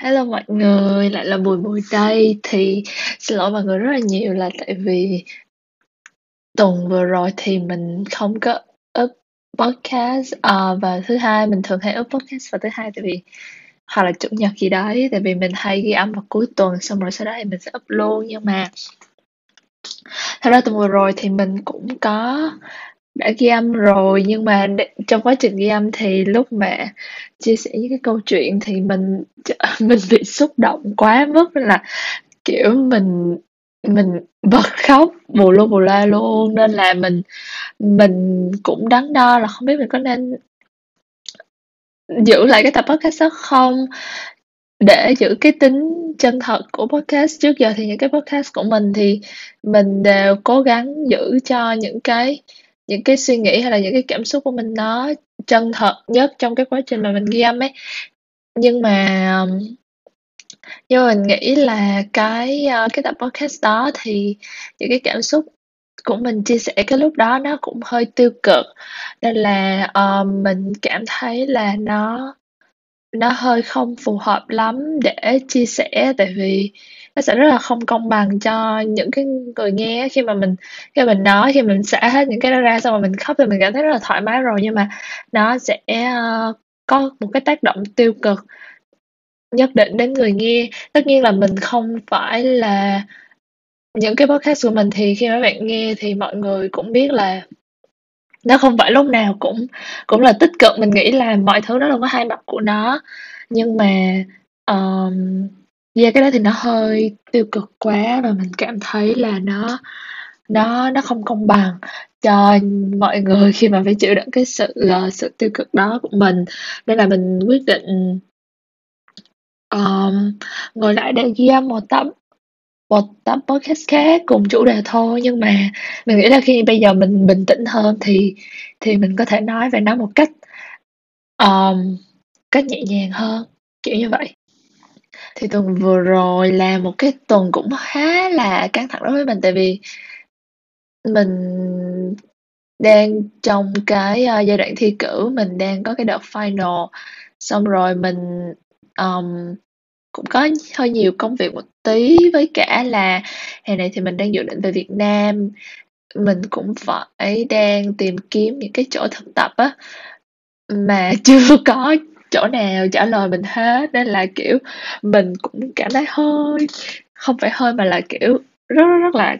Hello mọi người, lại là Bùi Bùi đây. Thì xin lỗi mọi người rất là nhiều là tại vì tuần vừa rồi thì mình không có up podcast uh, Và thứ hai, mình thường hay up podcast vào thứ hai tại vì hoặc là chủ nhật gì đấy, tại vì mình hay ghi âm vào cuối tuần xong rồi sau đó thì mình sẽ up luôn nhưng mà thật ra tuần vừa rồi thì mình cũng có đã ghi âm rồi, nhưng mà trong quá trình ghi âm thì lúc mà chia sẻ những cái câu chuyện thì mình mình bị xúc động quá mức là, kiểu, mình mình bật khóc bù lô bù la luôn. Nên là mình mình cũng đắn đo là không biết mình có nên giữ lại cái tập podcast đó không. Để giữ cái tính chân thật của podcast, trước giờ thì những cái podcast của mình thì mình đều cố gắng giữ cho những cái những cái suy nghĩ hay là những cái cảm xúc của mình nó chân thật nhất trong cái quá trình mà mình ghi âm ấy. Nhưng mà nhưng mà mình nghĩ là cái ờ, cái tập podcast đó thì những cái cảm xúc của mình chia sẻ cái lúc đó nó cũng hơi tiêu cực. Nên là uh, mình cảm thấy là nó nó hơi không phù hợp lắm để chia sẻ tại vì nó sẽ rất là không công bằng cho những cái người nghe. Khi mà mình khi mình nói khi mình xả hết những cái đó ra xong rồi mình khóc thì mình cảm thấy rất là thoải mái rồi. Nhưng mà nó sẽ uh, có một cái tác động tiêu cực nhất định đến người nghe. Tất nhiên là mình không phải là những cái podcast của mình thì khi mà bạn nghe thì mọi người cũng biết là nó không phải lúc nào cũng cũng là tích cực. Mình nghĩ là mọi thứ nó đều có hai mặt của nó. Nhưng mà um, yeah cái đó thì nó hơi tiêu cực quá và mình cảm thấy là nó nó nó không công bằng cho mọi người khi mà phải chịu đựng cái sự uh, sự tiêu cực đó của mình. Nên là mình quyết định um, ngồi lại để ghi âm một tập một tập podcast khác cùng chủ đề thôi nhưng mà mình nghĩ là khi bây giờ mình bình tĩnh hơn thì thì mình có thể nói về nó một cách um, cách nhẹ nhàng hơn kiểu như vậy. Thì tuần vừa rồi là một cái tuần cũng khá là căng thẳng đối với mình tại vì mình đang trong cái uh, giai đoạn thi cử mình đang có cái đợt final xong rồi mình um, cũng có hơi nhiều công việc một tí, với cả là hè này thì mình đang dự định về Việt Nam. Mình cũng phải đang tìm kiếm những cái chỗ thực tập á, mà chưa có chỗ nào trả lời mình hết, nên là, kiểu, mình cũng cảm thấy hơi, không phải hơi mà là, kiểu, rất rất rất là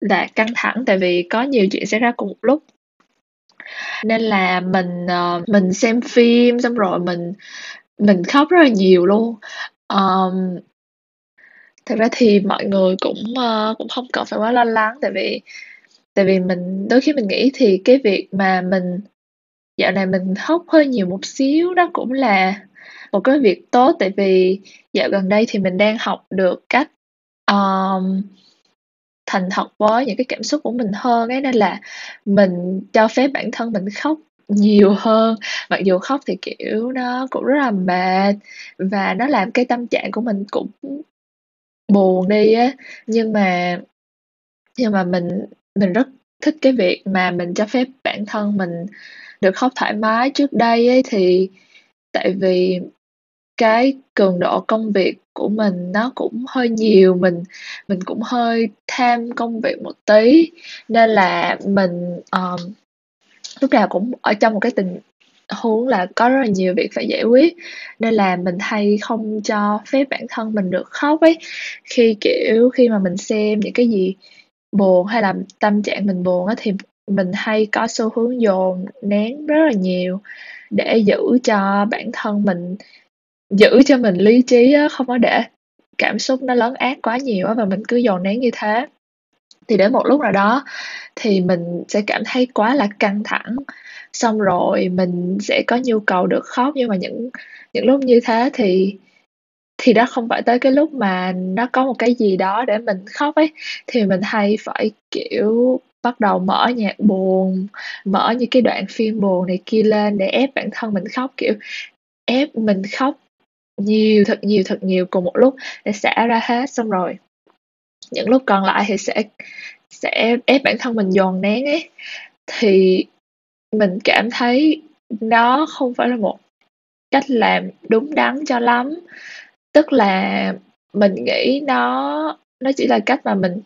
là căng thẳng, tại vì có nhiều chuyện xảy ra cùng một lúc. Nên là mình ờ, mình xem phim xong rồi mình mình khóc rất là nhiều luôn um, thực ra thì mọi người cũng uh, cũng không cần phải quá lo lắng tại vì tại vì mình đôi khi mình nghĩ thì cái việc mà mình dạo này mình khóc hơi nhiều một xíu đó cũng là một cái việc tốt tại vì dạo gần đây thì mình đang học được cách um, thành thật với những cái cảm xúc của mình hơn ấy nên là mình cho phép bản thân mình khóc nhiều hơn. Mặc dù khóc thì kiểu nó cũng rất là mệt và nó làm cái tâm trạng của mình cũng buồn đi á. Nhưng mà nhưng mà mình mình rất thích cái việc mà mình cho phép bản thân mình được khóc thoải mái. Trước đây ấy thì tại vì cái cường độ công việc của mình nó cũng hơi nhiều mình mình cũng hơi tham công việc một tí. Nên là mình um, lúc nào cũng ở trong một cái tình huống là có rất là nhiều việc phải giải quyết. Nên là mình hay không cho phép bản thân mình được khóc ấy. Khi, kiểu, khi mà mình xem những cái gì buồn hay là tâm trạng mình buồn á thì mình hay có xu hướng dồn nén rất là nhiều để giữ cho bản thân mình, giữ cho mình lý trí á, không có để cảm xúc nó lớn ác quá nhiều á và mình cứ dồn nén như thế thì đến một lúc nào đó thì mình sẽ cảm thấy quá là căng thẳng. Xong rồi mình sẽ có nhu cầu được khóc. Nhưng mà những những lúc như thế thì thì đó không phải tới cái lúc mà nó có một cái gì đó để mình khóc ấy. Thì mình hay phải, kiểu, bắt đầu mở nhạc buồn, mở những cái đoạn phim buồn này kia lên để ép bản thân mình khóc. Kiểu, ép mình khóc nhiều, thật nhiều thật nhiều cùng một lúc để xả ra hết. Xong rồi những lúc còn lại thì sẽ sẽ ép bản thân mình dồn nén ấy. Thì mình cảm thấy nó không phải là một cách làm đúng đắn cho lắm. Tức là mình nghĩ nó nó chỉ là cách mà mình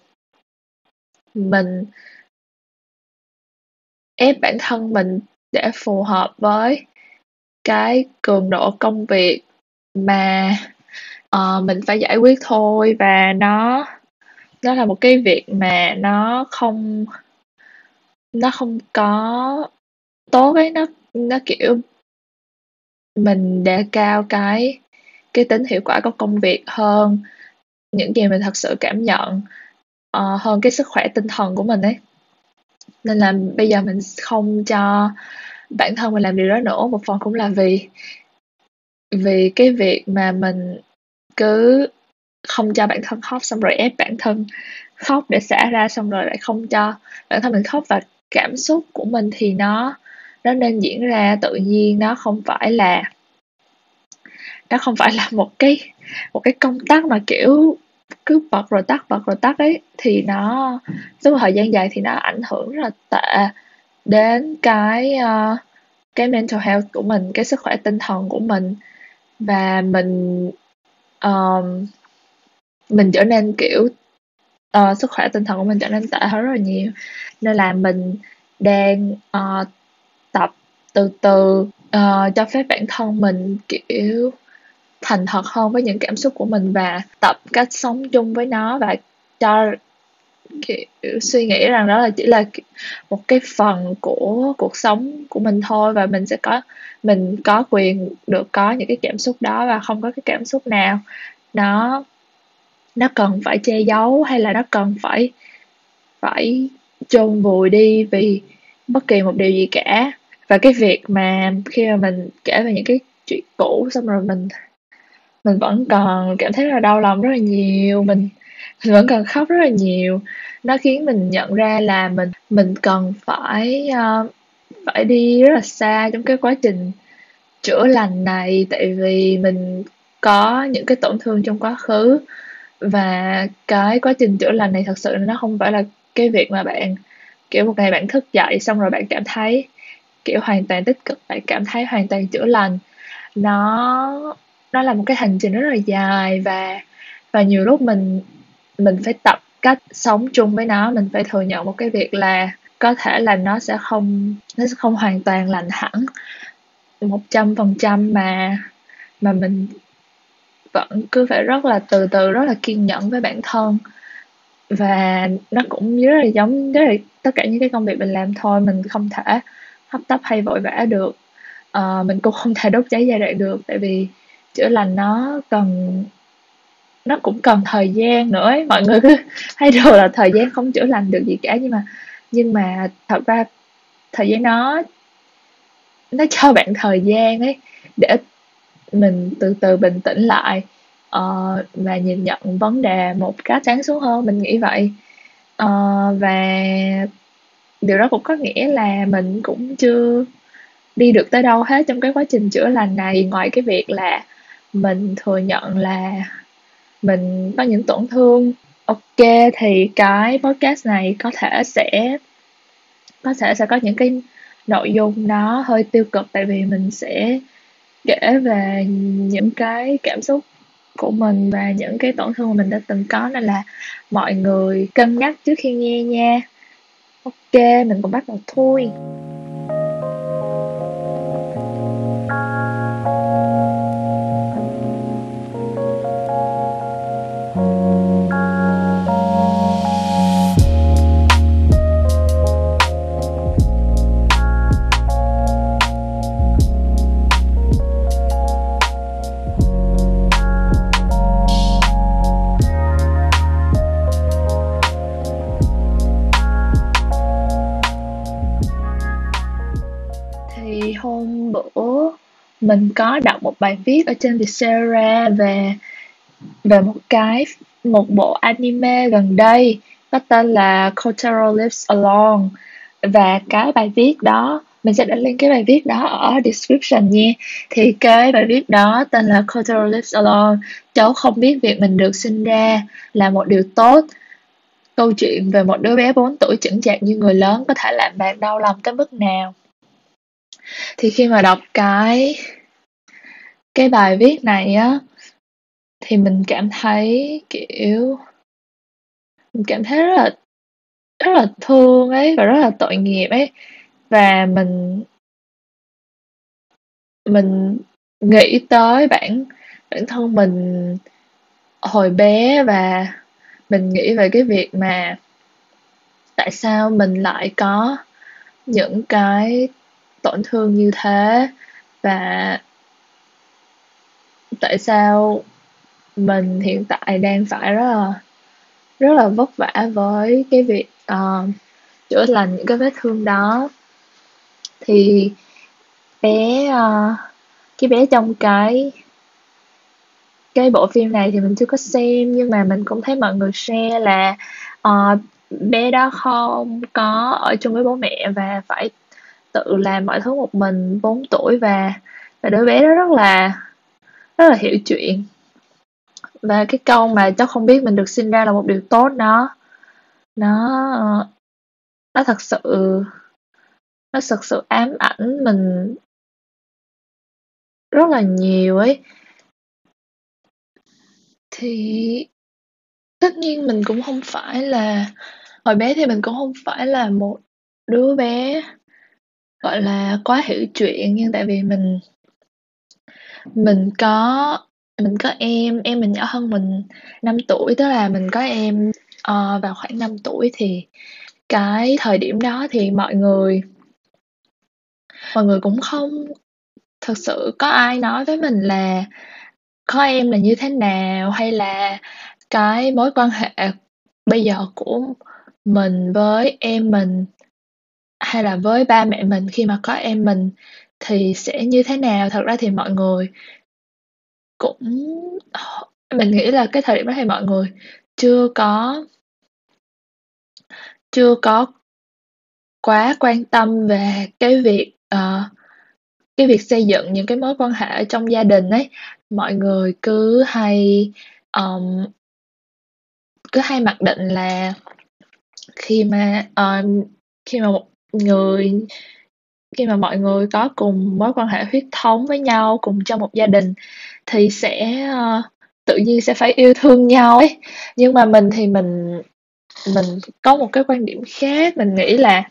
mình ép bản thân mình để phù hợp với cái cường độ công việc mà, uh, mình phải giải quyết thôi và nó nó là một cái việc mà nó không nó không có tốt ấy, nó nó, kiểu mình đề cao cái cái tính hiệu quả của công việc hơn những gì mình thật sự cảm nhận, uh, hơn cái sức khỏe tinh thần của mình ấy. Nên là bây giờ mình không cho bản thân mình làm điều đó nữa, một phần cũng là vì vì cái việc mà mình cứ không cho bản thân khóc xong rồi ép bản thân khóc để xả ra xong rồi lại không cho bản thân mình khóc. Và cảm xúc của mình thì nó nó nên diễn ra tự nhiên nó không phải là nó không phải là một cái một cái công tác mà kiểu cứ bật rồi tắt bật rồi tắt ấy. Thì nó suốt một thời gian dài thì nó ảnh hưởng rất là tệ đến cái uh, cái mental health của mình cái sức khỏe tinh thần của mình. Và mình um, mình trở nên kiểu uh, sức khỏe tinh thần của mình trở nên tệ hơn rất là nhiều. Nên là mình đang uh, tập từ từ uh, cho phép bản thân mình kiểu thành thật hơn với những cảm xúc của mình và tập cách sống chung với nó và cho kiểu suy nghĩ rằng đó là chỉ là một cái phần của cuộc sống của mình thôi và mình sẽ có mình có quyền được có những cái cảm xúc đó và không có cái cảm xúc nào. Nó nó cần phải che giấu hay là nó cần phải phải chôn vùi đi vì bất kỳ một điều gì cả. Và cái việc mà khi mà mình kể về những cái chuyện cũ xong rồi mình mình vẫn còn cảm thấy là đau lòng rất là nhiều mình mình vẫn còn khóc rất là nhiều. Nó khiến mình nhận ra là mình mình cần phải uh, phải đi rất là xa trong cái quá trình chữa lành này. Tại vì mình có những cái tổn thương trong quá khứ và cái quá trình chữa lành này thật sự nó không phải là cái việc mà bạn, kiểu, một ngày bạn thức dậy xong rồi bạn cảm thấy, kiểu, hoàn toàn tích cực, bạn cảm thấy hoàn toàn chữa lành. Nó nó là một cái hành trình rất là dài và và nhiều lúc mình mình phải tập cách sống chung với nó. Mình phải thừa nhận một cái việc là có thể là nó sẽ không, nó sẽ không hoàn toàn lành hẳn một trăm phần trăm mà mà mình vẫn cứ phải rất là từ từ rất là kiên nhẫn với bản thân và nó cũng rất là giống rất là tất cả những cái công việc mình làm thôi mình không thể hấp tấp hay vội vã được à, mình cũng không thể đốt cháy giai đoạn được tại vì chữa lành nó cần nó cũng cần thời gian nữa ấy. mọi người cứ hay đồ là thời gian không chữa lành được gì cả nhưng mà nhưng mà thật ra thời gian nó nó cho bạn thời gian ấy để mình từ từ bình tĩnh lại uh, và nhìn nhận vấn đề một cách sáng suốt hơn mình nghĩ vậy. Uh, và điều đó cũng có nghĩa là mình cũng chưa đi được tới đâu hết trong cái quá trình chữa lành này ngoài cái việc là mình thừa nhận là mình có những tổn thương. Ok thì cái podcast này có thể sẽ có thể sẽ có những cái nội dung nó hơi tiêu cực tại vì mình sẽ kể về những cái cảm xúc của mình và những cái tổn thương mà mình đã từng có, nên là mọi người cân nhắc trước khi nghe nha. Ok, mình cũng bắt đầu thôi. Mình có đọc một bài viết ở trên Vietcetera về về một cái, một bộ anime gần đây, có tên là Kotaro Lives Alone. Và cái bài viết đó, mình sẽ để link cái bài viết đó ở description nha. Thì cái bài viết đó tên là Kotaro Lives Alone. Cháu không biết việc mình được sinh ra là một điều tốt. Câu chuyện về một đứa bé 4 tuổi chững chạc như người lớn có thể làm bạn đau lòng tới mức nào thì khi mà đọc cái cái bài viết này á thì mình cảm thấy, kiểu mình cảm thấy rất là rất là thương ấy và rất là tội nghiệp ấy. Và mình mình nghĩ tới bản bản thân mình hồi bé và mình nghĩ về cái việc mà tại sao mình lại có những cái tổn thương như thế? Và tại sao mình hiện tại đang phải rất là rất là vất vả với cái việc uh, chữa lành những cái vết thương đó? Thì bé uh, cái bé trong cái cái bộ phim này thì mình chưa có xem nhưng mà mình cũng thấy mọi người share là uh, bé đó không có ở chung với bố mẹ và phải tự làm mọi thứ một mình 4 tuổi và và đứa bé đó rất là rất là hiểu chuyện. Và cái câu mà cháu không biết mình được sinh ra là một điều tốt nó nó nó thật sự, nó thật sự ám ảnh mình rất là nhiều ấy. Thì tất nhiên mình cũng không phải là, hồi bé thì mình cũng không phải là một đứa bé gọi là quá hiểu chuyện nhưng tại vì mình mình có mình có em em mình nhỏ hơn mình 5 tuổi tức là mình có em uh, vào khoảng 5 tuổi thì cái thời điểm đó thì mọi người mọi người cũng không thực sự có ai nói với mình là có em là như thế nào hay là cái mối quan hệ bây giờ của mình với em mình hay là với ba mẹ mình khi mà có em mình thì sẽ như thế nào? Thật ra thì mọi người cũng mình nghĩ là cái thời điểm đó thì mọi người chưa có chưa có quá quan tâm về cái việc uh, cái việc xây dựng những cái mối quan hệ ở trong gia đình ấy. Mọi người cứ hay um, cứ hay mặc định là khi mà um, khi mà một người khi mà mọi người có cùng mối quan hệ huyết thống với nhau cùng trong một gia đình thì sẽ uh, tự nhiên sẽ phải yêu thương nhau ấy. Nhưng mà mình thì mình mình có một cái quan điểm khác mình nghĩ là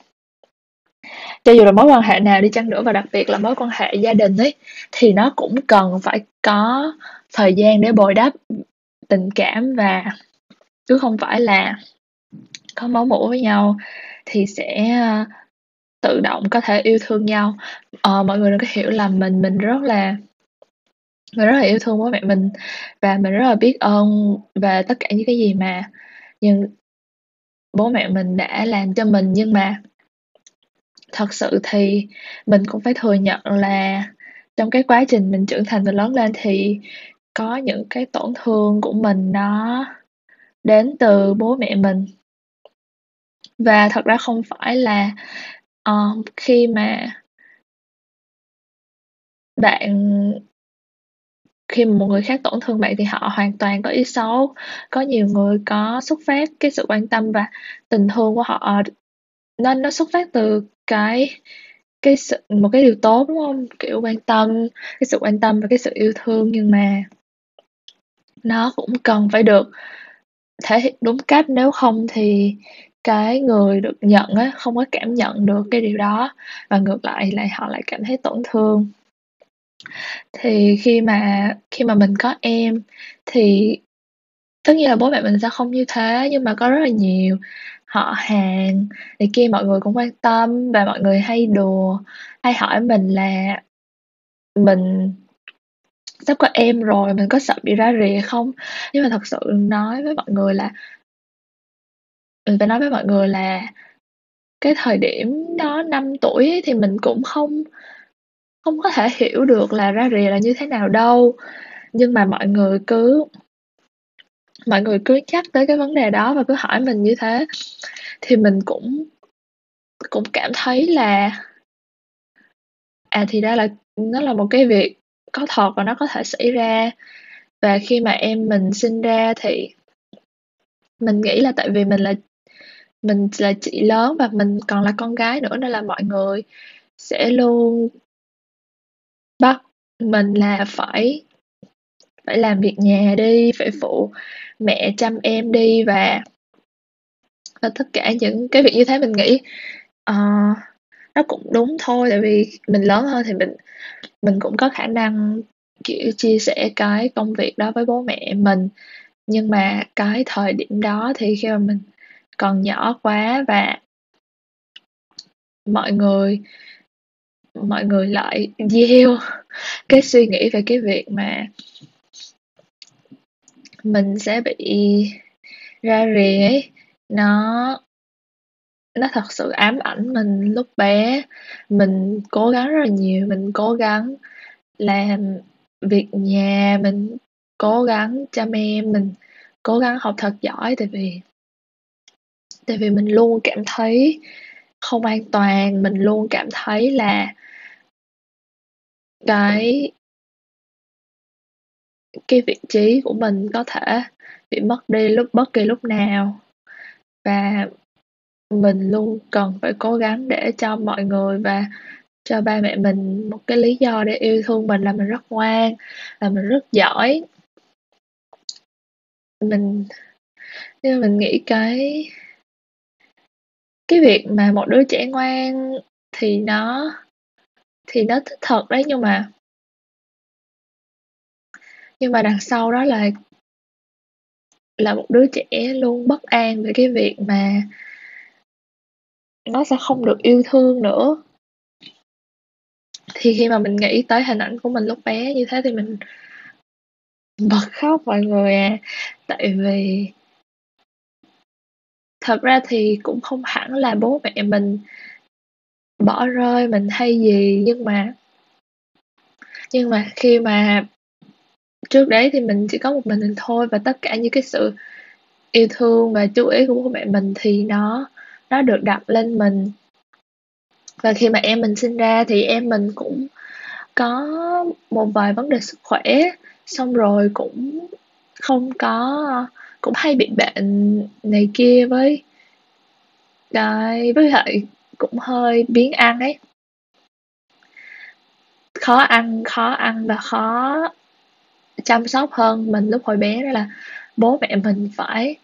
cho dù là mối quan hệ nào đi chăng nữa và đặc biệt là mối quan hệ gia đình ấy thì nó cũng cần phải có thời gian để bồi đắp tình cảm và chứ không phải là có máu mủ với nhau thì sẽ uh, tự động có thể yêu thương nhau. Uh, mọi người đừng có hiểu lầm mình mình rất là mình rất là yêu thương bố mẹ mình và mình rất là biết ơn về tất cả những cái gì mà nhưng bố mẹ mình đã làm cho mình. Nhưng mà thật sự thì mình cũng phải thừa nhận là trong cái quá trình mình trưởng thành và lớn lên thì có những cái tổn thương của mình nó đến từ bố mẹ mình. Và thật ra không phải là uh, khi mà bạn khi mà một người khác tổn thương bạn thì họ hoàn toàn có ý xấu. Có nhiều người có xuất phát cái sự quan tâm và tình thương của họ nên nó xuất phát từ cái cái sự một cái điều tốt đúng không? Kiểu quan tâm cái sự quan tâm và cái sự yêu thương nhưng mà nó cũng cần phải được thể hiện đúng cách. Nếu không thì cái người được nhận á, không có cảm nhận được cái điều đó, và ngược lại lại họ lại cảm thấy tổn thương. Thì khi mà khi mà mình có em, thì tất nhiên là bố mẹ mình sẽ không như thế, nhưng mà có rất là nhiều họ hàng này kia, mọi người cũng quan tâm và mọi người hay đùa, hay hỏi mình là mình sắp có em rồi, mình có sợ bị ra rìa không? Nhưng mà thật sự nói với mọi người là mình phải nói với mọi người là cái thời điểm đó 5 tuổi ấy, thì mình cũng không không có thể hiểu được là ra rìa là như thế nào đâu. Nhưng mà mọi người cứ mọi người cứ nhắc tới cái vấn đề đó và cứ hỏi mình như thế thì mình cũng cũng cảm thấy là à thì ra là nó là một cái việc có thật và nó có thể xảy ra. Và khi mà em mình sinh ra thì mình nghĩ là tại vì mình là mình là chị lớn và mình còn là con gái nữa nên là mọi người sẽ luôn bắt mình là phải phải làm việc nhà đi phải phụ mẹ chăm em đi và và tất cả những cái việc như thế mình nghĩ uh, nó cũng đúng thôi. Tại vì mình lớn hơn thì mình mình cũng có khả năng kiểu chia sẻ cái công việc đó với bố mẹ mình. Nhưng mà cái thời điểm đó thì khi mà mình còn nhỏ quá và mọi người mọi người lại gieo cái suy nghĩ về cái việc mà mình sẽ bị ra rìa ấy. Nó nó thật sự ám ảnh mình lúc bé. Mình cố gắng rất là nhiều, mình cố gắng làm việc nhà, mình cố gắng chăm em, mình cố gắng học thật giỏi tại vì tại vì mình luôn cảm thấy không an toàn, mình luôn cảm thấy là cái cái vị trí của mình có thể bị mất đi lúc, bất kỳ lúc nào. Và mình luôn cần phải cố gắng để cho mọi người và cho ba mẹ mình một cái lý do để yêu thương mình là mình rất ngoan, là mình rất giỏi. Mình, nhưng mình nghĩ cái cái việc mà một đứa trẻ ngoan thì nó thì nó thích thật đấy, nhưng mà nhưng mà đằng sau đó là là một đứa trẻ luôn bất an về cái việc mà nó sẽ không được yêu thương nữa. Thì khi mà mình nghĩ tới hình ảnh của mình lúc bé như thế thì mình bật khóc mọi người à. Tại vì thật ra thì cũng không hẳn là bố mẹ mình bỏ rơi mình hay gì, nhưng mà nhưng mà khi mà trước đấy thì mình chỉ có một mình mình thôi và tất cả những cái sự yêu thương và chú ý của bố mẹ mình thì nó nó được đặt lên mình. Và khi mà em mình sinh ra thì em mình cũng có một vài vấn đề sức khỏe, xong rồi cũng không có cũng hay bị bệnh này kia với. Cái với lại cũng hơi biến ăn ấy. Khó ăn khó ăn và khó chăm sóc hơn mình lúc hồi bé, đó là bố mẹ mình phải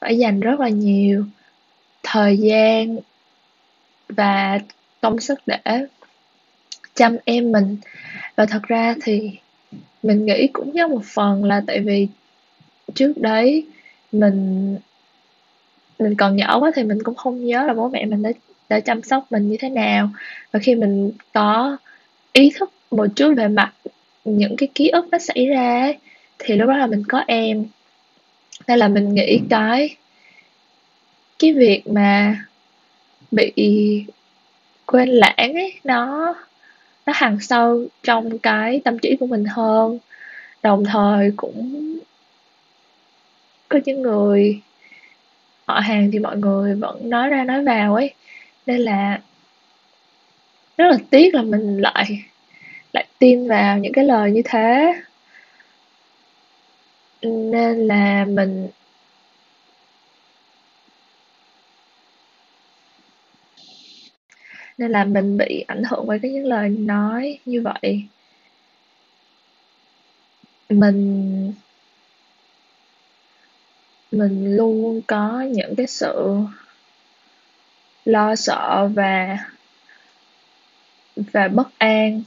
phải dành rất là nhiều thời gian và công sức để chăm em mình. Và thật ra thì mình nghĩ cũng do một phần là tại vì trước đấy mình mình còn nhỏ quá thì mình cũng không nhớ là bố mẹ mình đã đã chăm sóc mình như thế nào. Và khi mình có ý thức một chút về mặt những cái ký ức nó xảy ra ấy, thì lúc đó là mình có em. Nên là mình nghĩ cái cái việc mà bị quên lãng ấy nó nó hằn sâu trong cái tâm trí của mình hơn. Đồng thời cũng có những người, họ hàng thì mọi người vẫn nói ra nói vào ấy. Nên là rất là tiếc là mình lại lại tin vào những cái lời như thế. Nên là mình nên là mình bị ảnh hưởng bởi cái những lời nói như vậy. Mình mình luôn có những cái sự lo sợ và và bất an.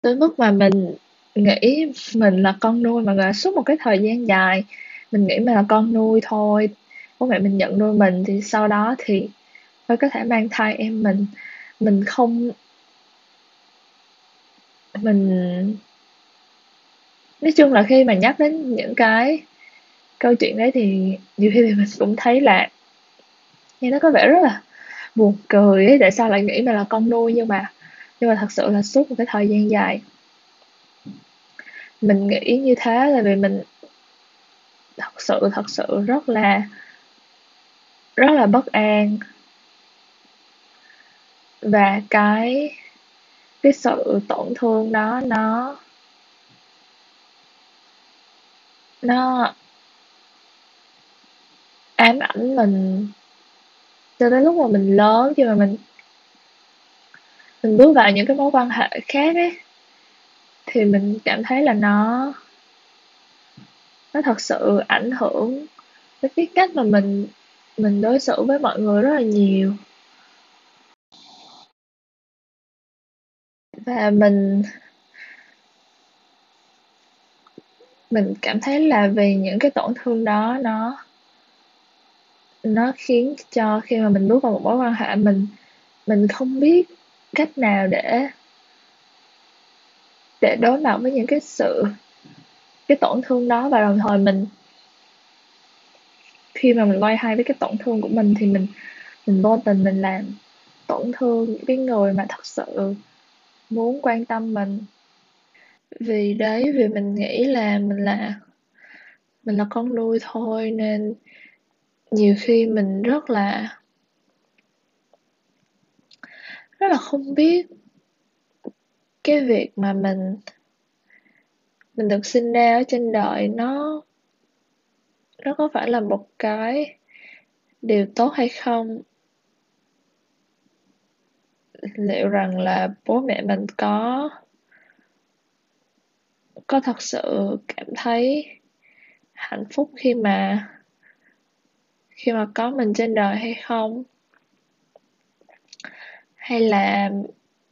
Tới mức mà mình nghĩ mình là con nuôi mà là suốt một cái thời gian dài, mình nghĩ mình là con nuôi thôi. Bố mẹ mình nhận nuôi mình thì sau đó thì mới có thể mang thai em mình. Mình không, mình nói chung là khi mà nhắc đến những cái câu chuyện đấy thì nhiều khi thì mình cũng thấy là nghe nó có vẻ rất là buồn cười ấy. Tại sao lại nghĩ mình là con nuôi nhưng mà nhưng mà thật sự là suốt một cái thời gian dài mình nghĩ như thế là vì mình thật sự thật sự rất là rất là bất an. Và cái cái sự tổn thương đó nó nó ám ảnh mình cho tới lúc mà mình lớn, khi mà mình mình bước vào những cái mối quan hệ khác ấy, thì mình cảm thấy là nó nó thật sự ảnh hưởng tới cái cách mà mình mình đối xử với mọi người rất là nhiều. Và mình mình cảm thấy là vì những cái tổn thương đó, nó nó khiến cho khi mà mình bước vào một mối quan hệ, mình mình không biết cách nào để để đối mặt với những cái sự, cái tổn thương đó. Và đồng thời mình, khi mà mình loay hoay với cái tổn thương của mình thì mình mình vô tình mình làm tổn thương những cái người mà thật sự muốn quan tâm mình vì đấy, vì mình nghĩ là mình là mình là con nuôi thôi, nên nhiều khi mình rất là rất là không biết cái việc mà mình mình được sinh ra ở trên đời nó nó có phải là một cái điều tốt hay không? Liệu rằng là bố mẹ mình có có thật sự cảm thấy hạnh phúc khi mà khi mà có mình trên đời hay không? Hay là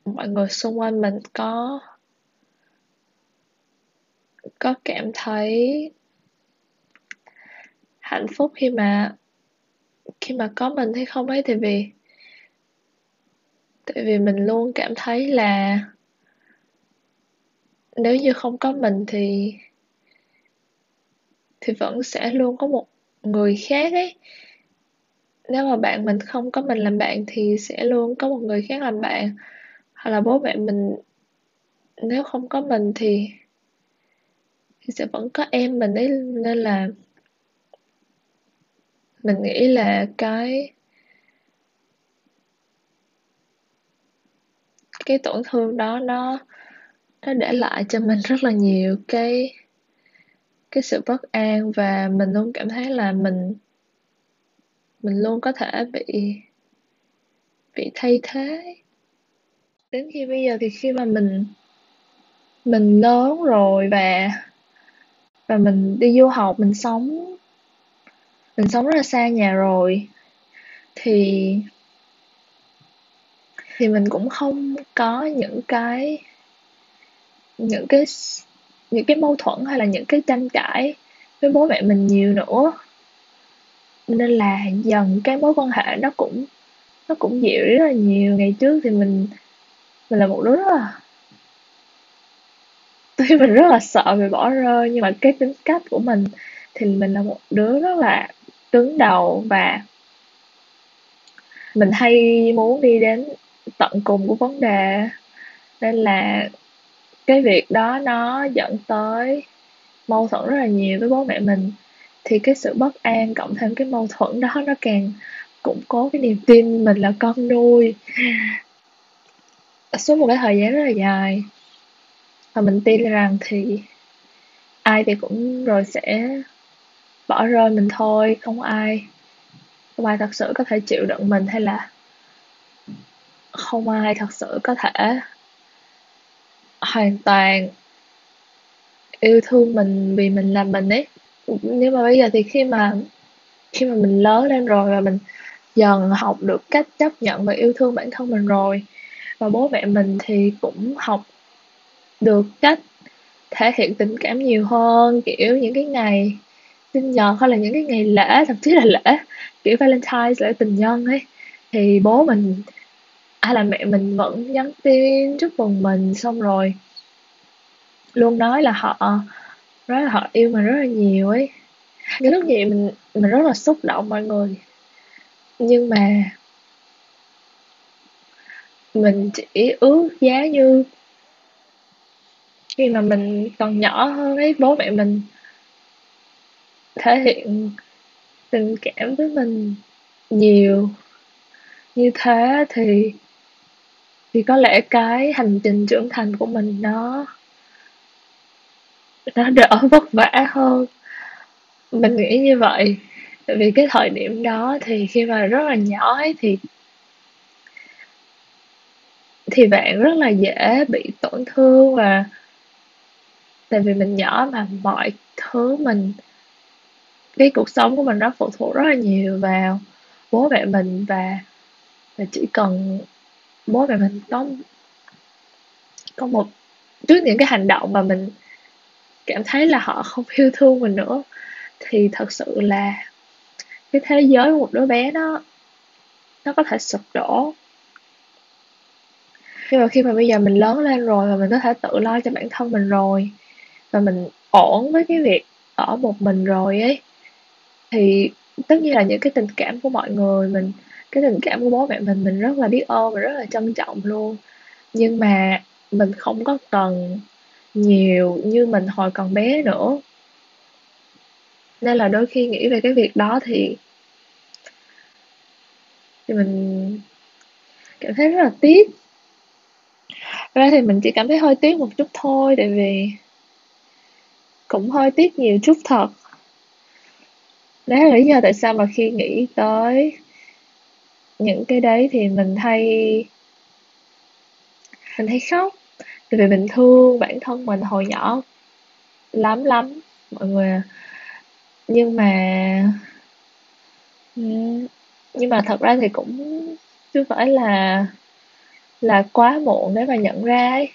mọi người xung quanh mình có có cảm thấy hạnh phúc khi mà khi mà có mình hay không ấy? Tại vì tại vì mình luôn cảm thấy là nếu như không có mình thì thì vẫn sẽ luôn có một người khác ấy. Nếu mà bạn mình không có mình làm bạn thì sẽ luôn có một người khác làm bạn. Hoặc là bố mẹ mình, nếu không có mình thì thì sẽ vẫn có em mình ấy. Nên là mình nghĩ là cái cái tổn thương đó nó nó để lại cho mình rất là nhiều cái cái sự bất an và mình luôn cảm thấy là mình mình luôn có thể bị bị thay thế. Đến khi bây giờ thì khi mà mình mình lớn rồi và và mình đi du học, mình sống mình sống rất là xa nhà rồi, thì thì mình cũng không có những cái những cái những cái mâu thuẫn hay là những cái tranh cãi với bố mẹ mình nhiều nữa. Nên là dần cái mối quan hệ nó cũng nó cũng dịu rất là nhiều. Ngày trước thì mình mình là một đứa rất là, tuy mình rất là sợ bị bỏ rơi, nhưng mà cái tính cách của mình thì mình là một đứa rất là cứng đầu và mình hay muốn đi đến tận cùng của vấn đề. Nên là cái việc đó nó dẫn tới mâu thuẫn rất là nhiều với bố mẹ mình. Thì cái sự bất an cộng thêm cái mâu thuẫn đó, nó càng củng cố cái niềm tin mình là con nuôi. Suốt một cái thời gian rất là dài. Và mình tin rằng thì ai thì cũng rồi sẽ bỏ rơi mình thôi, không ai không ai thật sự có thể chịu đựng mình hay là không ai thật sự có thể hoàn toàn yêu thương mình vì mình là mình ấy. Nhưng mà bây giờ thì khi mà khi mà mình lớn lên rồi và mình dần học được cách chấp nhận và yêu thương bản thân mình rồi và bố mẹ mình thì cũng học được cách thể hiện tình cảm nhiều hơn, kiểu những cái ngày sinh nhật hay là những cái ngày lễ, thậm chí là lễ, kiểu Valentine lễ tình nhân ấy, thì bố mình hay là mẹ mình vẫn nhắn tin chúc mừng mình xong rồi. Luôn nói là họ rất là họ yêu mình rất là nhiều ấy. Cái lúc vậy mình mình rất là xúc động mọi người. Nhưng mà mình chỉ ước giá như khi mà mình còn nhỏ hơn ấy, bố mẹ mình thể hiện tình cảm với mình nhiều. Như thế thì thì có lẽ cái hành trình trưởng thành của mình nó nó đỡ vất vả hơn. Mình nghĩ như vậy. Tại vì cái thời điểm đó thì khi mà rất là nhỏ ấy thì thì bạn rất là dễ bị tổn thương và tại vì mình nhỏ mà mọi thứ mình, cái cuộc sống của mình nó phụ thuộc rất là nhiều vào bố mẹ mình và và chỉ cần bố mẹ mình có có một, trước những cái hành động mà mình cảm thấy là họ không yêu thương mình nữa, thì thật sự là cái thế giới của một đứa bé nó nó có thể sụp đổ. Nhưng mà khi mà bây giờ mình lớn lên rồi và mình có thể tự lo cho bản thân mình rồi, và mình ổn với cái việc ở một mình rồi ấy, thì tất nhiên là những cái tình cảm của mọi người mình cái tình cảm của bố mẹ mình mình rất là biết ơn và rất là trân trọng luôn. Nhưng mà mình không có cần nhiều như mình hồi còn bé nữa. Nên là đôi khi nghĩ về cái việc đó thì thì mình cảm thấy rất là tiếc. Ra thì mình chỉ cảm thấy hơi tiếc một chút thôi, tại vì cũng hơi tiếc nhiều chút thật. Đó là lý do tại sao mà khi nghĩ tới những cái đấy thì mình hay mình hay khóc tại vì mình thương bản thân mình hồi nhỏ lắm lắm, mọi người à. nhưng mà ừ, nhưng mà thật ra thì cũng chưa phải là là quá muộn để mà nhận ra ấy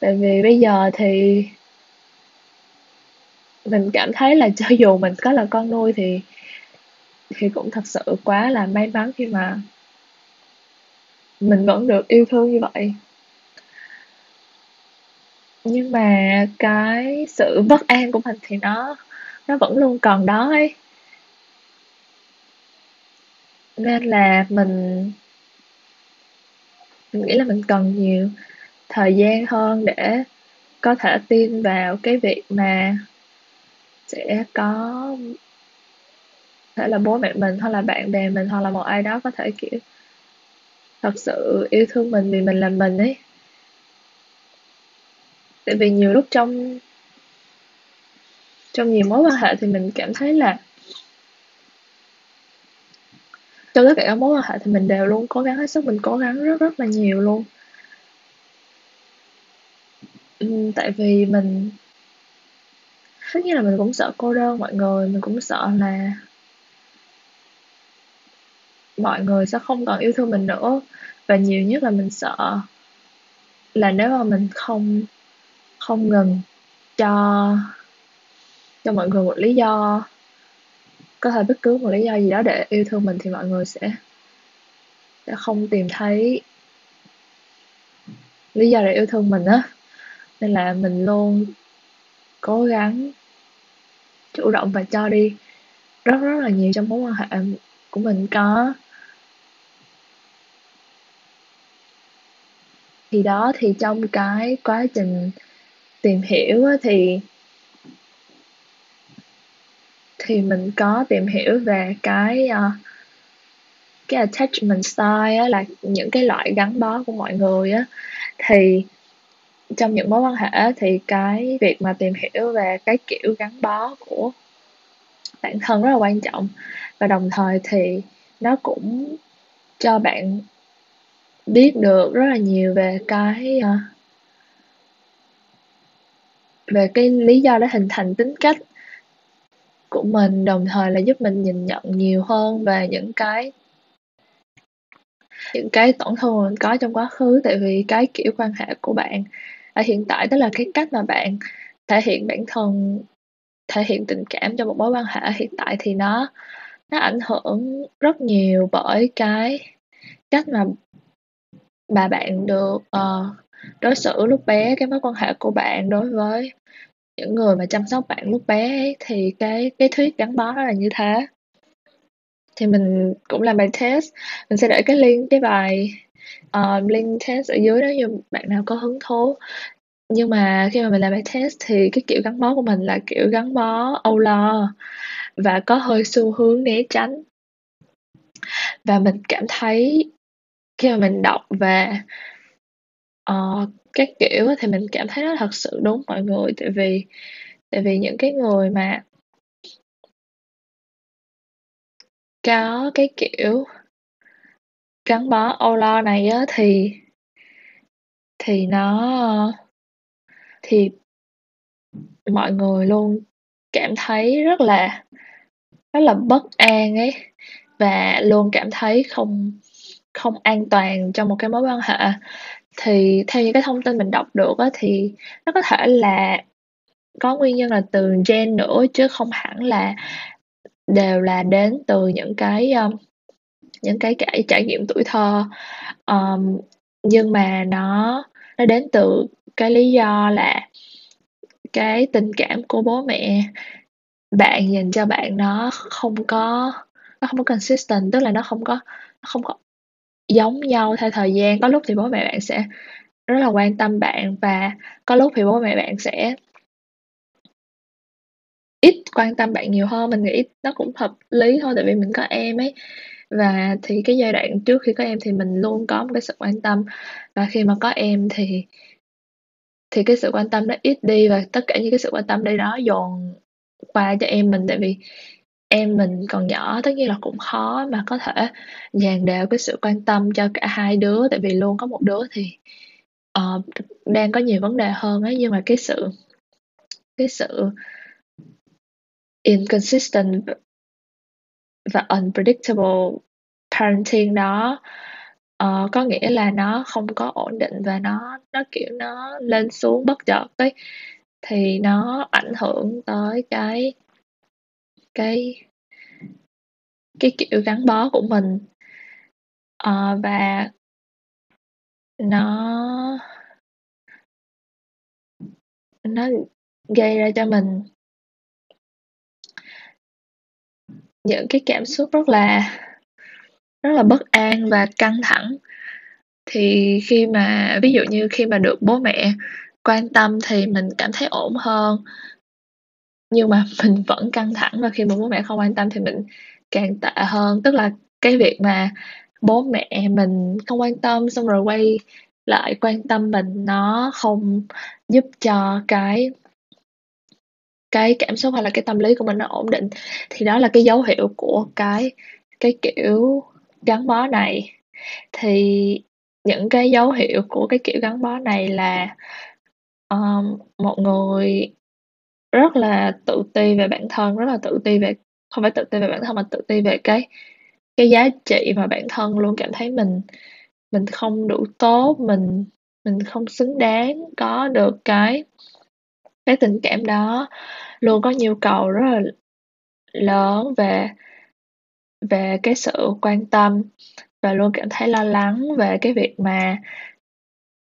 tại vì bây giờ thì mình cảm thấy là cho dù mình có là con nuôi thì thì cũng thật sự quá là may mắn khi mà mình vẫn được yêu thương như vậy. Nhưng mà cái sự bất an của mình thì nó nó vẫn luôn còn đó ấy. Nên là mình mình nghĩ là mình cần nhiều thời gian hơn để có thể tin vào cái việc mà sẽ có thể là bố mẹ mình hoặc là bạn bè mình hoặc là một ai đó có thể, kiểu, thật sự yêu thương mình vì mình là mình ấy. Tại vì nhiều lúc trong trong nhiều mối quan hệ thì mình cảm thấy là trong tất cả các mối quan hệ thì mình đều luôn cố gắng hết sức, mình cố gắng rất rất là nhiều luôn. Ừ, tại vì mình, tất nhiên là mình cũng sợ cô đơn mọi người, mình cũng sợ là mọi người sẽ không còn yêu thương mình nữa. Và nhiều nhất là mình sợ là nếu mà mình không không ngừng cho cho mọi người một lý do, có thể bất cứ một lý do gì đó để yêu thương mình thì mọi người sẽ sẽ không tìm thấy lý do để yêu thương mình á. Nên là mình luôn cố gắng chủ động và cho đi. Rất rất là nhiều trong mối quan hệ của mình có thì đó thì trong cái quá trình tìm hiểu thì thì mình có tìm hiểu về cái uh, cái attachment style á, là những cái loại gắn bó của mọi người á. Thì trong những mối quan hệ thì cái việc mà tìm hiểu về cái kiểu gắn bó của bản thân rất là quan trọng. Và đồng thời thì nó cũng cho bạn biết được rất là nhiều về cái ờ, về cái lý do để hình thành tính cách của mình, đồng thời là giúp mình nhìn nhận nhiều hơn về những cái những cái tổn thương mình có trong quá khứ. Tại vì cái kiểu quan hệ của bạn ở hiện tại tức là cái cách mà bạn thể hiện bản thân, thể hiện tình cảm trong một mối quan hệ hiện tại thì nó nó ảnh hưởng rất nhiều bởi cái cách mà bà bạn được uh, đối xử lúc bé cái mối quan hệ của bạn đối với những người mà chăm sóc bạn lúc bé ấy, thì cái cái thuyết gắn bó nó là như thế. Thì mình cũng làm bài test mình sẽ để cái link cái bài uh, link test ở dưới đó như bạn nào có hứng thú. Nhưng mà khi mà mình làm bài test thì cái kiểu gắn bó của mình là kiểu gắn bó âu lo và có hơi xu hướng né tránh. Và mình cảm thấy khi mà mình đọc về uh, các kiểu thì mình cảm thấy nó thật sự đúng mọi người. Tại vì tại vì những cái người mà có cái kiểu gắn bó âu lo này á thì thì nó thì mọi người luôn cảm thấy rất là rất là bất an ấy và luôn cảm thấy không không an toàn trong một cái mối quan hệ. Thì theo những cái thông tin mình đọc được á, thì nó có thể là có nguyên nhân là từ gen nữa chứ không hẳn là đều là đến từ những cái um, những cái trải trải nghiệm tuổi thơ. Um, nhưng mà nó nó đến từ cái lý do là cái tình cảm của bố mẹ. Bạn dành cho bạn nó không có nó không có consistent tức là nó không có nó không có giống nhau theo thời gian. Có lúc thì bố mẹ bạn sẽ rất là quan tâm bạn và có lúc thì bố mẹ bạn sẽ ít quan tâm bạn nhiều hơn. Mình nghĩ nó cũng hợp lý thôi, tại vì mình có em ấy. Và thì cái giai đoạn trước khi có em thì mình luôn có một cái sự quan tâm. Và khi mà có em thì thì cái sự quan tâm nó ít đi và tất cả những cái sự quan tâm đây đó dồn qua cho em mình. Tại vì em mình còn nhỏ tất nhiên là cũng khó mà có thể dàn đều cái sự quan tâm cho cả hai đứa tại vì luôn có một đứa thì uh, đang có nhiều vấn đề hơn ấy nhưng mà cái sự cái sự inconsistent và unpredictable parenting đó uh, có nghĩa là nó không có ổn định và nó nó kiểu nó lên xuống bất chợt ấy thì nó ảnh hưởng tới cái cái cái kiểu gắn bó của mình. Uh, và nó nó gây ra cho mình những cái cảm xúc rất là rất là bất an và căng thẳng. Thì khi mà ví dụ như khi mà được bố mẹ quan tâm thì mình cảm thấy ổn hơn nhưng mà mình vẫn căng thẳng và khi mà bố mẹ không quan tâm thì mình càng tệ hơn. Tức là cái việc mà bố mẹ mình không quan tâm xong rồi quay lại quan tâm mình nó không giúp cho cái cái cảm xúc hay là cái tâm lý của mình nó ổn định. Thì đó là cái dấu hiệu của cái cái kiểu gắn bó này. Thì những cái dấu hiệu của cái kiểu gắn bó này là um, một người rất là tự ti về bản thân, rất là tự ti về, không phải tự ti về bản thân mà tự ti về cái cái giá trị mà bản thân luôn cảm thấy mình mình không đủ tốt, mình mình không xứng đáng, có được cái cái tình cảm đó. Luôn có nhu cầu rất là lớn về về cái sự quan tâm và luôn cảm thấy lo lắng về cái việc mà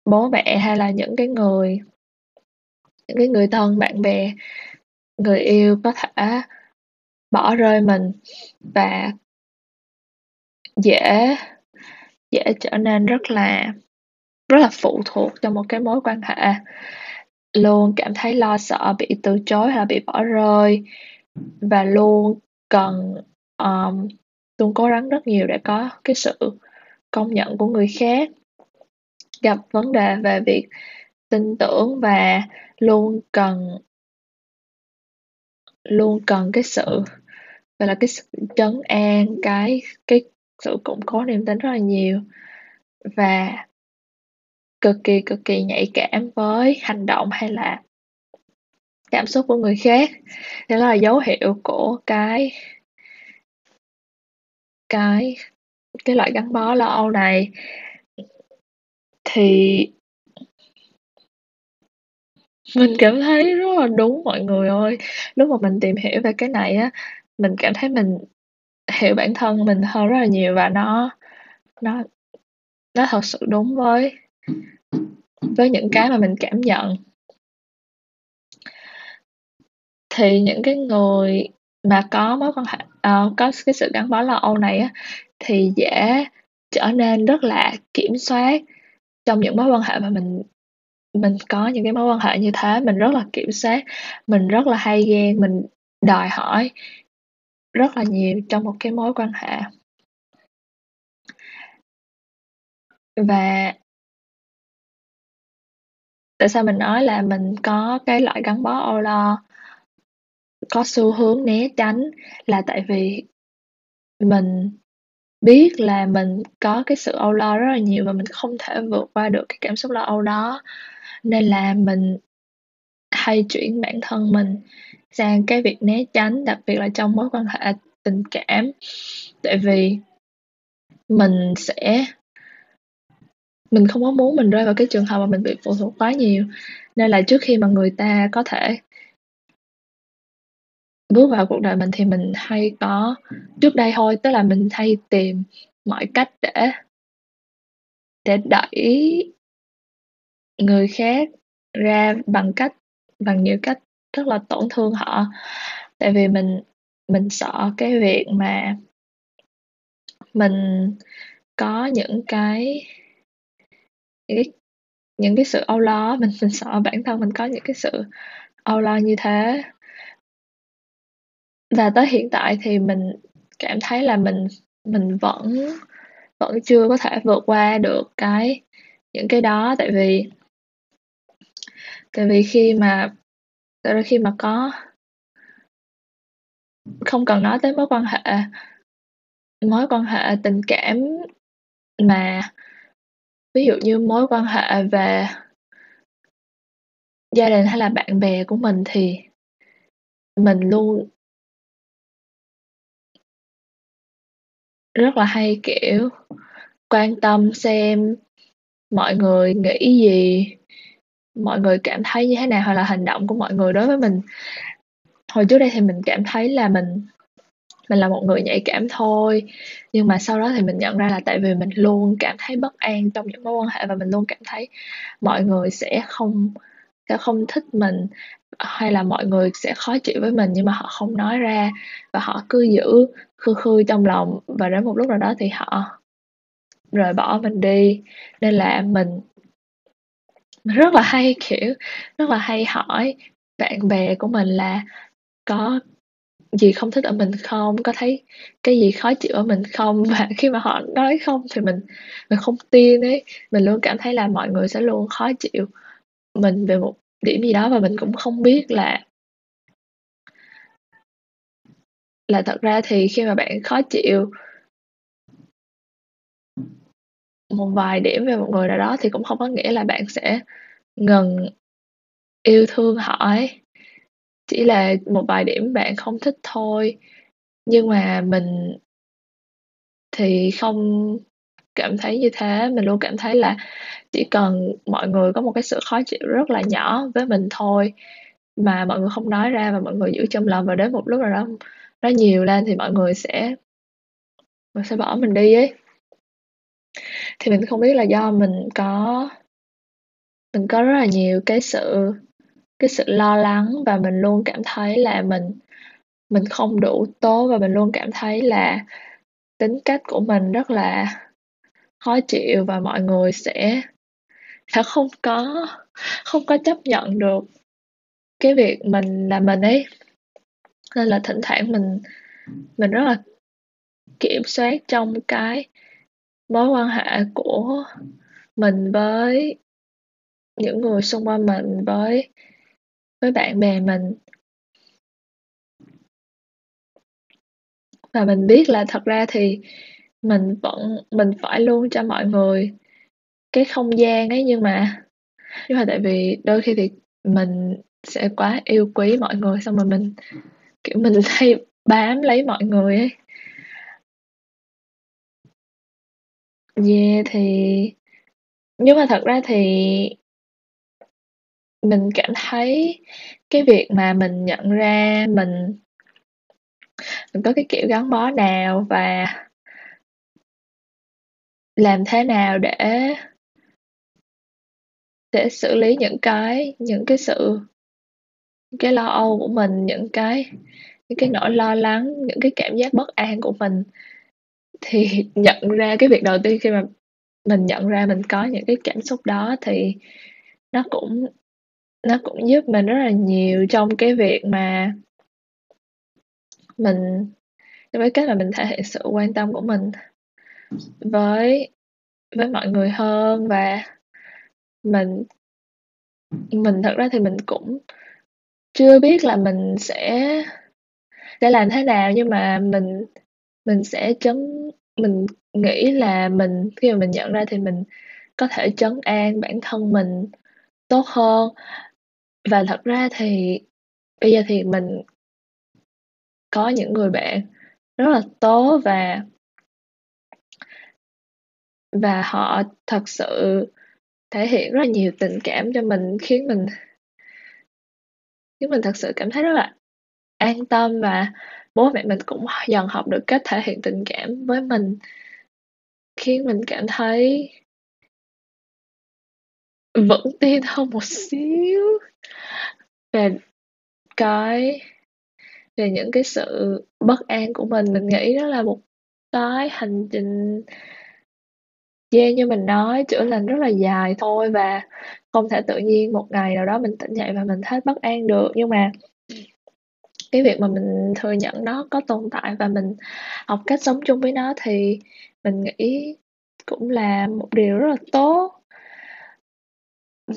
bố mẹ hay là những cái người những cái người thân bạn bè người yêu có thể bỏ rơi mình và dễ dễ trở nên rất là rất là phụ thuộc trong một cái mối quan hệ. Luôn cảm thấy lo sợ bị từ chối hay bị bỏ rơi và luôn cần um, luôn cố gắng rất nhiều để có cái sự công nhận của người khác. Gặp vấn đề về việc tin tưởng và luôn cần luôn cần cái sự, gọi là cái sự trấn an, cái cái sự củng cố niềm tin rất là nhiều và cực kỳ cực kỳ nhạy cảm với hành động hay là cảm xúc của người khác. Đó là dấu hiệu của cái cái cái loại gắn bó lo âu này. Thì mình cảm thấy rất là đúng mọi người ơi. Lúc mà mình tìm hiểu về cái này á mình cảm thấy mình hiểu bản thân mình hơn rất là nhiều và nó nó nó thật sự đúng với với những cái mà mình cảm nhận. Thì những cái người mà có mối quan hệ uh, có cái sự gắn bó lo âu này á thì dễ trở nên rất là kiểm soát trong những mối quan hệ mà mình mình có những cái mối quan hệ như thế, mình rất là kiểm soát, mình rất là hay ghen, mình đòi hỏi rất là nhiều trong một cái mối quan hệ. Và tại sao mình nói là mình có cái loại gắn bó âu lo, có xu hướng né tránh là tại vì mình biết là mình có cái sự âu lo rất là nhiều và mình không thể vượt qua được cái cảm xúc lo âu đó nên là mình hay chuyển bản thân mình sang cái việc né tránh, đặc biệt là trong mối quan hệ tình cảm. Tại vì mình sẽ mình không có muốn mình rơi vào cái trường hợp mà mình bị phụ thuộc quá nhiều. Nên là trước khi mà người ta có thể bước vào cuộc đời mình thì mình hay có trước đây thôi, tức là mình hay tìm mọi cách để để đẩy người khác ra bằng cách, bằng nhiều cách rất là tổn thương họ. Tại vì mình mình sợ cái việc mà mình có những cái những cái những cái sự âu lo mình mình sợ bản thân mình có những cái sự âu lo như thế. Và tới hiện tại thì mình cảm thấy là mình mình vẫn vẫn chưa có thể vượt qua được cái, những cái đó tại vì tại vì khi mà tại vì khi mà có không cần nói tới mối quan hệ mối quan hệ tình cảm mà ví dụ như mối quan hệ về gia đình hay là bạn bè của mình thì mình luôn rất là hay, kiểu, quan tâm xem mọi người nghĩ gì, mọi người cảm thấy như thế nào hoặc là hành động của mọi người đối với mình. Hồi trước đây thì mình cảm thấy là mình mình là một người nhạy cảm thôi, nhưng mà sau đó thì mình nhận ra là tại vì mình luôn cảm thấy bất an trong những mối quan hệ và mình luôn cảm thấy mọi người sẽ không sẽ không thích mình, hay là mọi người sẽ khó chịu với mình nhưng mà họ không nói ra và họ cứ giữ khư khư trong lòng và đến một lúc nào đó thì họ rời bỏ mình đi. Nên là mình mình rất là hay, kiểu, rất là hay hỏi bạn bè của mình là có gì không thích ở mình không, có thấy cái gì khó chịu ở mình không? Và khi mà họ nói không thì mình mình không tin ấy, mình luôn cảm thấy là mọi người sẽ luôn khó chịu mình về một điểm gì đó và mình cũng không biết là là thật ra thì khi mà bạn khó chịu một vài điểm về một người nào đó thì cũng không có nghĩa là bạn sẽ ngừng yêu thương họ ấy. Chỉ là một vài điểm bạn không thích thôi. Nhưng mà mình thì không cảm thấy như thế, mình luôn cảm thấy là chỉ cần mọi người có một cái sự khó chịu rất là nhỏ với mình thôi mà mọi người không nói ra và mọi người giữ trong lòng và đến một lúc nào đó nó nhiều lên thì mọi người sẽ mình sẽ bỏ mình đi ấy. Thì mình không biết là do mình có mình có rất là nhiều cái sự cái sự lo lắng và mình luôn cảm thấy là mình mình không đủ tốt và mình luôn cảm thấy là tính cách của mình rất là khó chịu và mọi người sẽ sẽ không có không có chấp nhận được cái việc mình là mình ấy. Nên là thỉnh thoảng mình mình rất là kiểm soát trong cái mối quan hệ của mình với những người xung quanh mình, với với bạn bè mình. Và mình biết là thật ra thì mình vẫn mình phải luôn cho mọi người cái không gian ấy, nhưng mà nhưng mà tại vì đôi khi thì mình sẽ quá yêu quý mọi người, xong rồi mình, kiểu, mình hay bám lấy mọi người ấy. Yeah, thì nhưng mà thật ra thì mình cảm thấy cái việc mà mình nhận ra mình mình có cái kiểu gắn bó nào và làm thế nào để để xử lý những cái những cái sự những cái lo âu của mình, những cái những cái nỗi lo lắng, những cái cảm giác bất an của mình. Thì nhận ra cái việc đầu tiên khi mà mình nhận ra mình có những cái cảm xúc đó thì nó cũng nó cũng giúp mình rất là nhiều trong cái việc mà mình, với cách là mình thể hiện sự quan tâm của mình với với mọi người hơn và mình mình thật ra thì mình cũng chưa biết là mình sẽ sẽ làm thế nào nhưng mà mình mình sẽ chấn mình nghĩ là mình khi mà mình nhận ra thì mình có thể trấn an bản thân mình tốt hơn. Và thật ra thì bây giờ thì mình có những người bạn rất là tốt và và họ thật sự thể hiện rất là nhiều tình cảm cho mình, khiến mình khiến mình thật sự cảm thấy rất là an tâm và bố mẹ mình cũng dần học được cách thể hiện tình cảm với mình. Khiến mình cảm thấy vững tin hơn một xíu về cái về những cái sự bất an của mình. Mình nghĩ đó là một cái hành trình yeah, như mình nói, chữa lành rất là dài thôi và không thể tự nhiên một ngày nào đó mình tỉnh dậy và mình thấy bất an được. Nhưng mà cái việc mà mình thừa nhận nó có tồn tại và mình học cách sống chung với nó thì mình nghĩ cũng là một điều rất là tốt.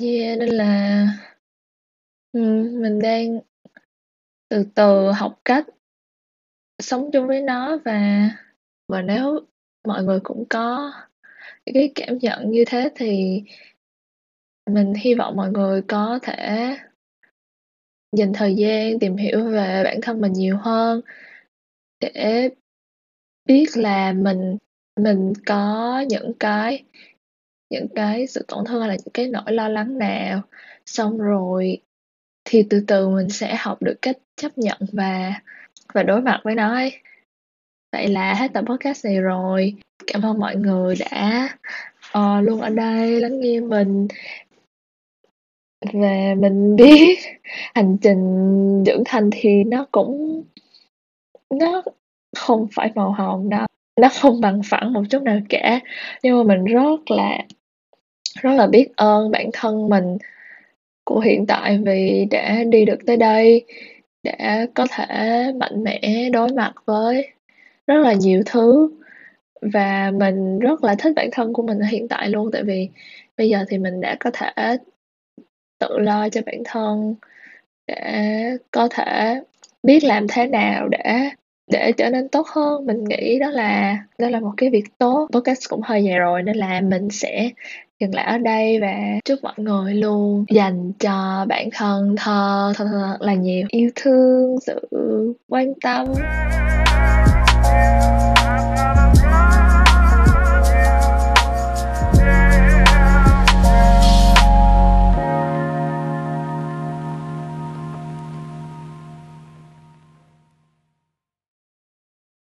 Yeah, nên là mình đang từ từ học cách sống chung với nó và và nếu mọi người cũng có cái cảm nhận như thế thì mình hy vọng mọi người có thể dành thời gian tìm hiểu về bản thân mình nhiều hơn để biết là mình mình có những cái những cái sự tổn thương hay là những cái nỗi lo lắng nào. Xong rồi thì từ từ mình sẽ học được cách chấp nhận và và đối mặt với nó ấy. Vậy là hết tập podcast này rồi. Cảm ơn mọi người đã uh, luôn ở đây lắng nghe mình. Và mình biết hành trình trưởng thành thì nó cũng nó không phải màu hồng đâu, nó không bằng phẳng một chút nào cả. Nhưng mà mình rất là rất là biết ơn bản thân mình của hiện tại vì đã đi được tới đây, đã có thể mạnh mẽ đối mặt với rất là nhiều thứ. Và mình rất là thích bản thân của mình hiện tại luôn, tại vì bây giờ thì mình đã có thể tự lo cho bản thân, để có thể biết làm thế nào để để trở nên tốt hơn. Mình nghĩ đó là đó là một cái việc tốt. Podcast cũng hơi dài rồi nên là mình sẽ dừng lại ở đây và chúc mọi người luôn dành cho bản thân thơ thật là nhiều yêu thương, sự quan tâm.